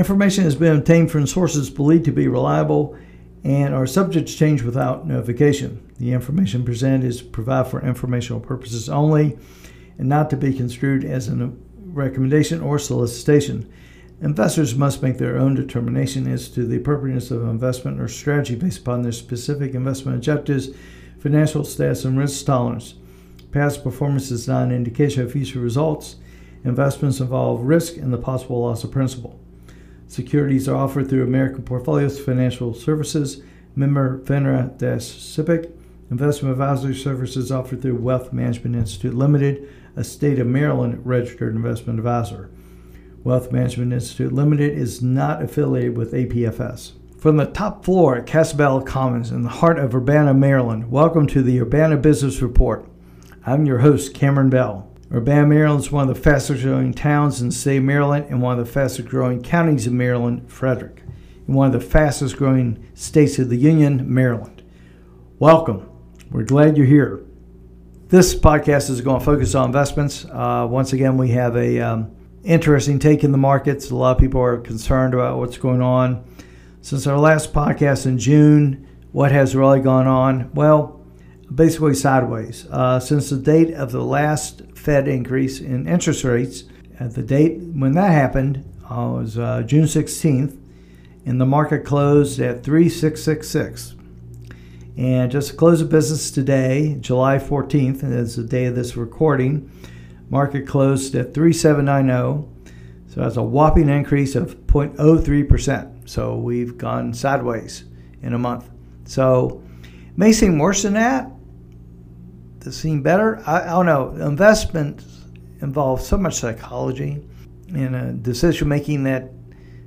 Information has been obtained from sources believed to be reliable and are subject to change without notification. The information presented is provided for informational purposes only and not to be construed as a recommendation or solicitation. Investors must make their own determination as to the appropriateness of investment or strategy based upon their specific investment objectives, financial status, and risk tolerance. Past performance is not an indication of future results. Investments involve risk and the possible loss of principal. Securities are offered through American Portfolios Financial Services, member FINRA SIPC. Investment advisory services offered through Wealth Management Institute Limited, a state of Maryland registered investment advisor. Wealth Management Institute Limited is not affiliated with APFS. From the top floor at Casabella Commons in the heart of Urbana, Maryland, welcome to the Urbana Business Report. I'm your host, Cameron Bell. Urbana, Maryland is one of the fastest growing towns in the state of Maryland and one of the fastest growing counties in Maryland, Frederick, and one of the fastest growing states of the Union, Maryland. Welcome. We're glad you're here. This podcast is going to focus on investments. Uh, once again, we have a um, interesting take in the markets. A lot of people are concerned about what's going on. Since our last podcast in June, what has really gone on? Well, basically sideways. Uh, since the date of the last Fed increase in interest rates, at the date when that happened uh, was uh, June 16th, and the market closed at 3666. And just to close the business today, July 14th, and it's the day of this recording, market closed at 3790. So that's a whopping increase of 0.03%. So we've gone sideways in a month. So may seem worse than that. It seem better? I, I don't know. Investments involve so much psychology and a decision making that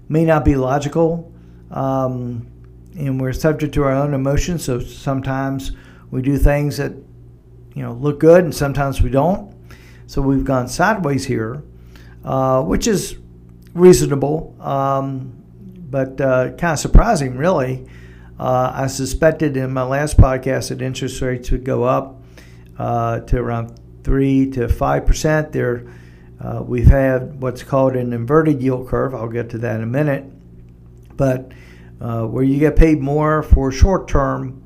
may not be logical. Um, and we're subject to our own emotions. So sometimes we do things that you know look good, and sometimes we don't. So we've gone sideways here, uh, which is reasonable, um, but uh, kind of surprising, really. Uh, I suspected in my last podcast that interest rates would go up uh, to around three to five percent. There, uh, we've had what's called an inverted yield curve. I'll get to that in a minute, but uh, where you get paid more for short term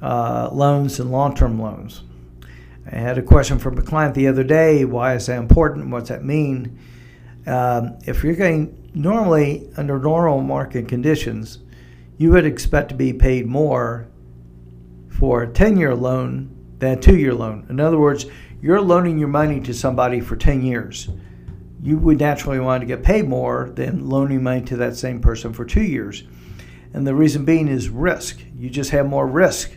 uh, loans than long term loans. I had a question from a client the other day why is that important? What's that mean? Um, if you're getting normally under normal market conditions, you would expect to be paid more for a 10 year loan than a two year loan. In other words, you're loaning your money to somebody for 10 years. You would naturally want to get paid more than loaning money to that same person for two years. And the reason being is risk. You just have more risk.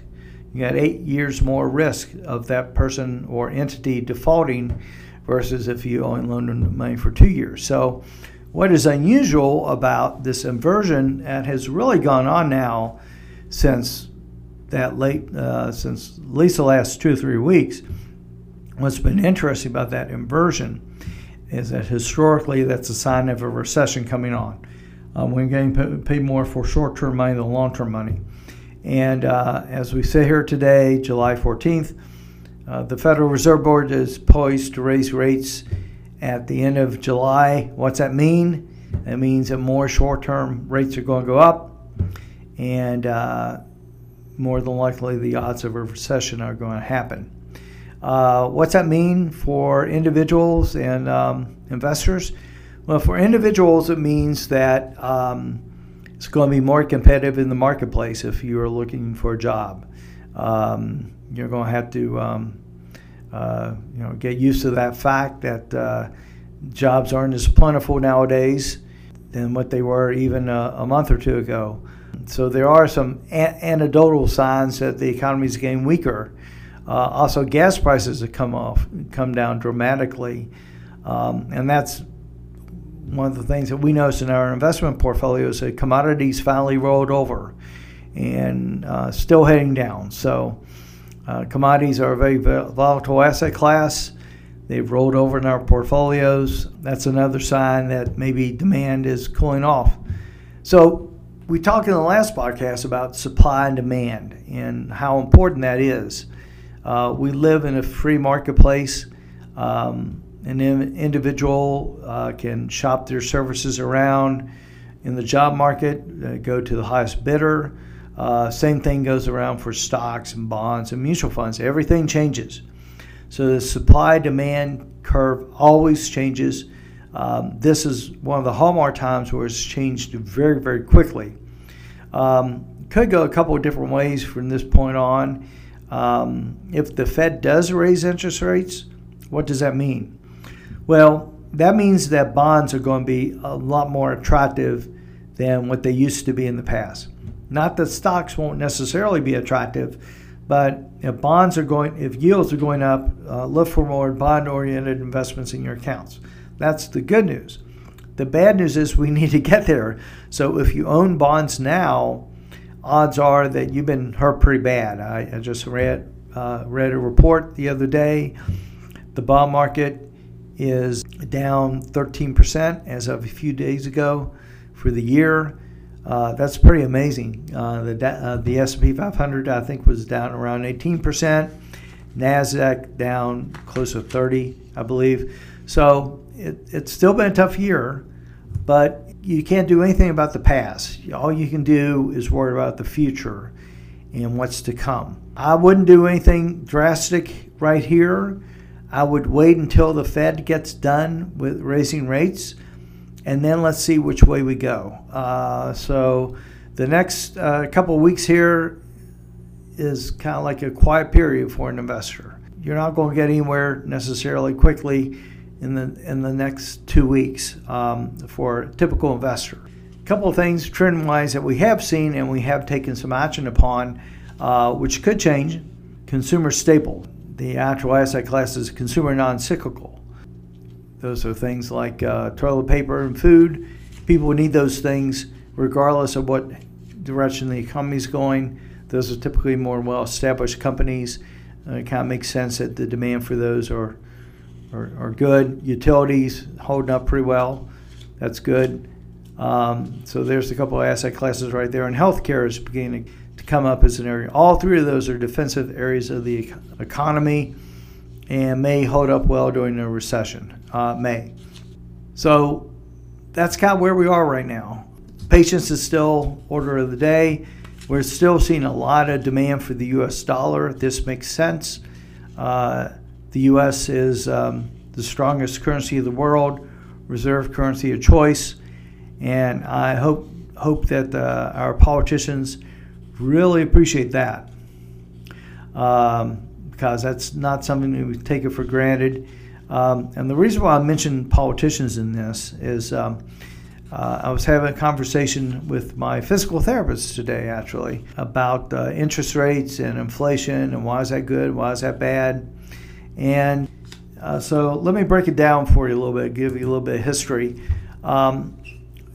You got eight years more risk of that person or entity defaulting versus if you only loaned them money for two years. So, what is unusual about this inversion that has really gone on now since that late, uh, since at least the last two or three weeks, what's been interesting about that inversion is that historically that's a sign of a recession coming on um, we're getting paid more for short term money than long term money. And uh, as we sit here today, July 14th, uh, the Federal Reserve Board is poised to raise rates at the end of July. What's that mean? That means that more short term rates are going to go up, and uh, more than likely the odds of a recession are going to happen. Uh, what's that mean for individuals and um, investors? Well, for individuals, it means that um, it's going to be more competitive in the marketplace if you are looking for a job. Um, you're going to have to, um, uh, you know, get used to that fact that uh, jobs aren't as plentiful nowadays than what they were even a, a month or two ago. So there are some an- anecdotal signs that the economy is getting weaker. Uh, also, gas prices have come off, come down dramatically, um, and that's one of the things that we noticed in our investment portfolio is that commodities finally rolled over and uh, still heading down. So, uh, commodities are a very volatile asset class. They've rolled over in our portfolios. That's another sign that maybe demand is cooling off. So, we talked in the last podcast about supply and demand and how important that is. Uh, we live in a free marketplace. Um, an individual uh, can shop their services around in the job market, uh, go to the highest bidder. Uh, same thing goes around for stocks and bonds and mutual funds. Everything changes. So the supply demand curve always changes. Um, this is one of the hallmark times where it's changed very, very quickly. Um, could go a couple of different ways from this point on. Um, if the Fed does raise interest rates, what does that mean? Well, that means that bonds are going to be a lot more attractive than what they used to be in the past. Not that stocks won't necessarily be attractive, but if bonds are going, if yields are going up, uh, look for more bond-oriented investments in your accounts. That's the good news. The bad news is we need to get there. So if you own bonds now, odds are that you've been hurt pretty bad. I, I just read uh, read a report the other day. The bond market is down 13% as of a few days ago for the year. Uh, that's pretty amazing. Uh, the uh, the S&P 500 I think was down around 18%. Nasdaq down close to 30, I believe. So it, it's still been a tough year, but you can't do anything about the past. All you can do is worry about the future and what's to come. I wouldn't do anything drastic right here. I would wait until the Fed gets done with raising rates, and then let's see which way we go. Uh, so the next uh, couple weeks here is kind of like a quiet period for an investor. You're not going to get anywhere necessarily quickly in the in the next two weeks um, for a typical investor. A couple of things trend wise that we have seen and we have taken some action upon, uh, which could change. Consumer staple. The actual asset class is consumer non cyclical. Those are things like uh, toilet paper and food. People need those things regardless of what direction the economy is going. Those are typically more well established companies. Uh, it kind of makes sense that the demand for those are are, are good. Utilities holding up pretty well. That's good. Um, so there's a couple of asset classes right there. And healthcare is beginning to come up as an area. All three of those are defensive areas of the economy and may hold up well during a recession. Uh, may. So that's kind of where we are right now. Patience is still order of the day. We're still seeing a lot of demand for the U.S. dollar. This makes sense. Uh, the U.S. is um, the strongest currency of the world, reserve currency of choice, and I hope hope that uh, our politicians really appreciate that um, because that's not something that we take it for granted. Um, and the reason why I mention politicians in this is um, uh, I was having a conversation with my physical therapist today, actually, about uh, interest rates and inflation and why is that good, why is that bad. And uh, so let me break it down for you a little bit, give you a little bit of history. Um,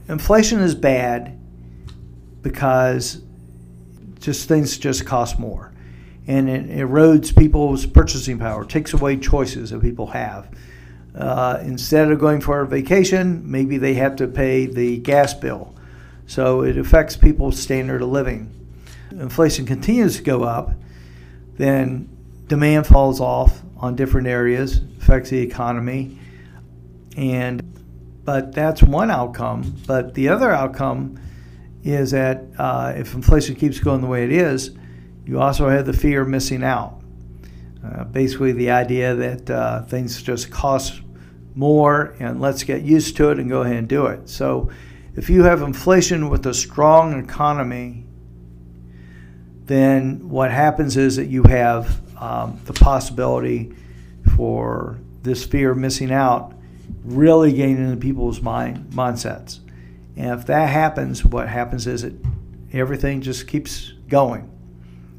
inflation is bad because just things just cost more. And it erodes people's purchasing power, takes away choices that people have. Uh, instead of going for a vacation, maybe they have to pay the gas bill. So it affects people's standard of living. Inflation continues to go up, then demand falls off, on different areas, affects the economy. And but that's one outcome. But the other outcome is that uh, if inflation keeps going the way it is, you also have the fear of missing out. Uh, basically, the idea that uh, things just cost more and let's get used to it and go ahead and do it. So, if you have inflation with a strong economy, then what happens is that you have um, the possibility for this fear of missing out really getting into people's mind mindsets. And if that happens, what happens is that everything just keeps going,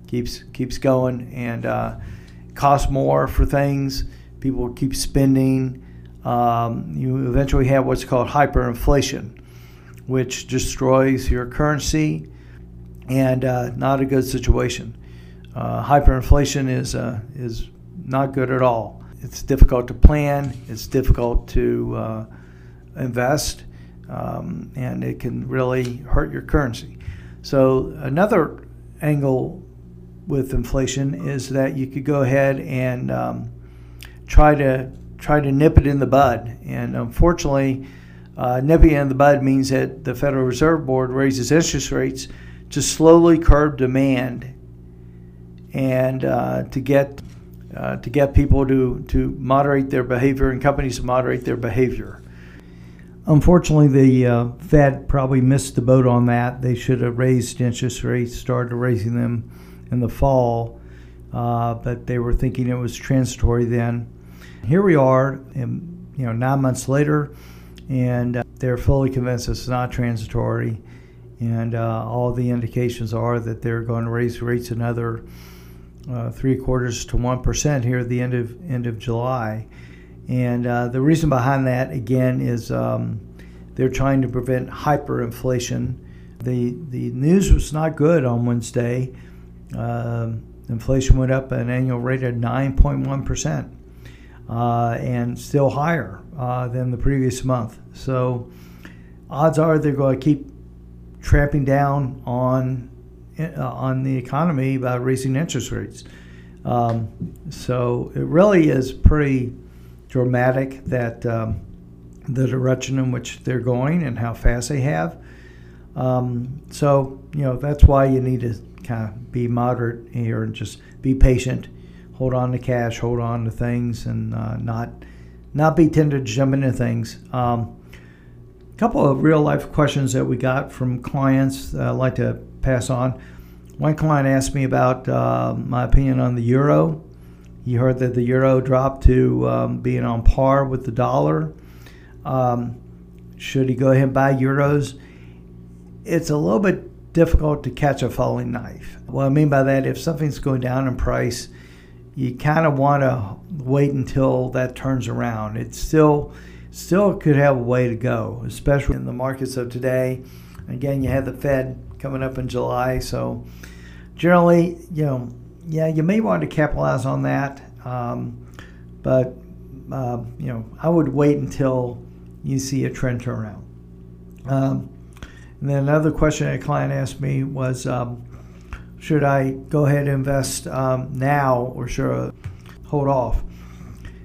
keeps keeps going, and uh, costs more for things. People keep spending. Um, you eventually have what's called hyperinflation, which destroys your currency, and uh, not a good situation. Uh, hyperinflation is uh, is not good at all. It's difficult to plan. It's difficult to uh, invest, um, and it can really hurt your currency. So another angle with inflation is that you could go ahead and um, try to try to nip it in the bud. And unfortunately, Uh, nipping it in the bud means that the Federal Reserve Board raises interest rates to slowly curb demand and uh, to get uh, to get people to to moderate their behavior and companies to moderate their behavior. Unfortunately, the uh, Fed probably missed the boat on that. They should have raised interest rates, started raising them in the fall, uh, but they were thinking it was transitory then. Here we are, in, you know, nine months later, and uh, they're fully convinced it's not transitory, and uh, all the indications are that they're going to raise rates another uh, three quarters to one percent here at the end of end of July. And uh, the reason behind that, again, is um, they're trying to prevent hyperinflation. The, the news was not good on Wednesday. Uh, inflation went up an annual rate of 9.1%, uh, and still higher uh, than the previous month. So, odds are they're going to keep tramping down on on the economy by raising interest rates. Um, so it really is pretty dramatic that um, the direction in which they're going and how fast they have. Um, so you know that's why you need to kind of be moderate here and just be patient, hold on to cash, hold on to things, and uh, not not be tempted to jump into things. Um, a couple of real life questions that we got from clients I'd like to pass on. One client asked me about uh, my opinion on the euro. You heard that the euro dropped to um, being on par with the dollar. Um, should he go ahead and buy euros? It's a little bit difficult to catch a falling knife. What I mean by that, if something's going down in price, you kind of want to wait until that turns around. It still still could have a way to go, especially in the markets of today. Again, you have the Fed coming up in July, so generally, you know, yeah, you may want to capitalize on that, um, but uh, you know, I would wait until you see a trend turnaround. Um, and then another question a client asked me was, um, should I go ahead and invest um, now or should I hold off?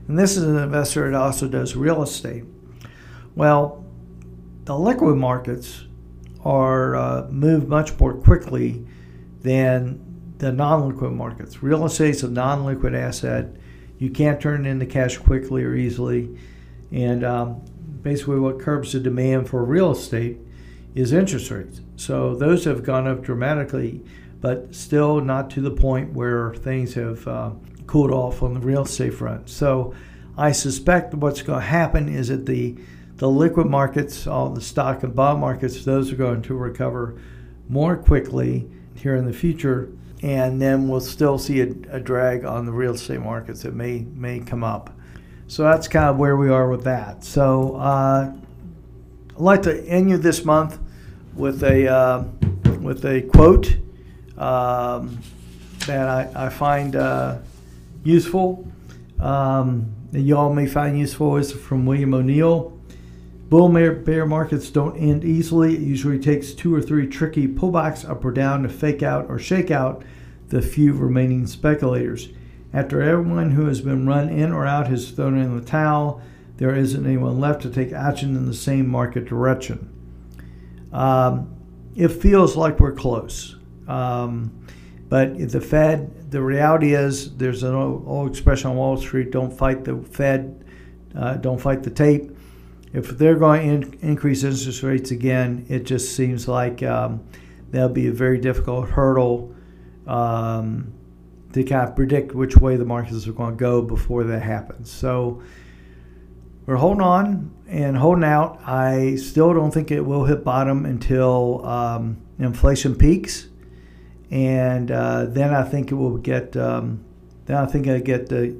And this is an investor that also does real estate. Well, the liquid markets are uh, move much more quickly than the non-liquid markets. Real estate is a non-liquid asset. You can't turn it into cash quickly or easily, and um, basically what curbs the demand for real estate is interest rates. So those have gone up dramatically, but still not to the point where things have uh, cooled off on the real estate front. So I suspect what's going to happen is that the the liquid markets, all the stock and bond markets, those are going to recover more quickly here in the future and then we'll still see a, a, drag on the real estate markets that may may come up. So that's kind of where we are with that. So uh, I'd like to end you this month with a uh, with a quote um, that I, I find uh, useful. Um, that you all may find useful is from William O'Neill. Bull bear markets don't end easily. It usually takes two or three tricky pullbacks up or down to fake out or shake out the few remaining speculators. After everyone who has been run in or out has thrown in the towel, there isn't anyone left to take action in the same market direction. Um, it feels like we're close. Um, but the Fed, the reality is, there's an old, old expression on Wall Street don't fight the Fed, uh, don't fight the tape if they're going to in, increase interest rates again, it just seems like um, that'll be a very difficult hurdle um, to kind of predict which way the markets are going to go before that happens. So we're holding on and holding out. I still don't think it will hit bottom until um, inflation peaks, and uh, then I think it will get. Um, then I think I get the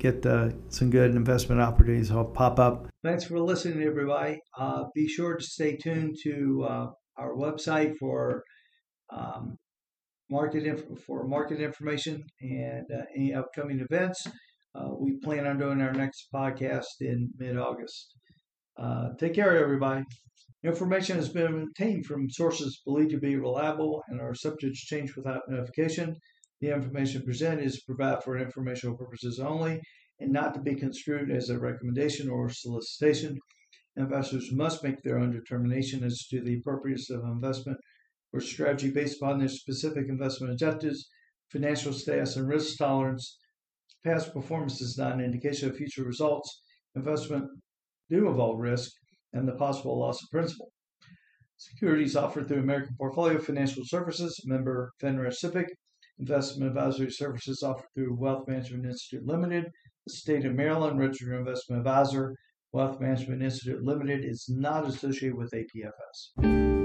get uh, some good investment opportunities pop up. Thanks for listening, everybody. Uh, be sure to stay tuned to uh, our website for um, market inf- for market information and uh, any upcoming events. Uh, we plan on doing our next podcast in mid-August. Uh, take care, everybody. Information has been obtained from sources believed to be reliable and are subject to change without notification. The information presented is provided for informational purposes only and not to be construed as a recommendation or solicitation. Investors must make their own determination as to the appropriateness of investment or strategy based upon their specific investment objectives, financial status, and risk tolerance. Past performance is not an indication of future results. Investment do involve risk and the possible loss of principal. Securities offered through American Portfolio Financial Services, member FINRA SIPC. Investment advisory services offered through Wealth Management Institute Limited, the state of Maryland, registered investment advisor. Wealth Management Institute Limited is not associated with APFS.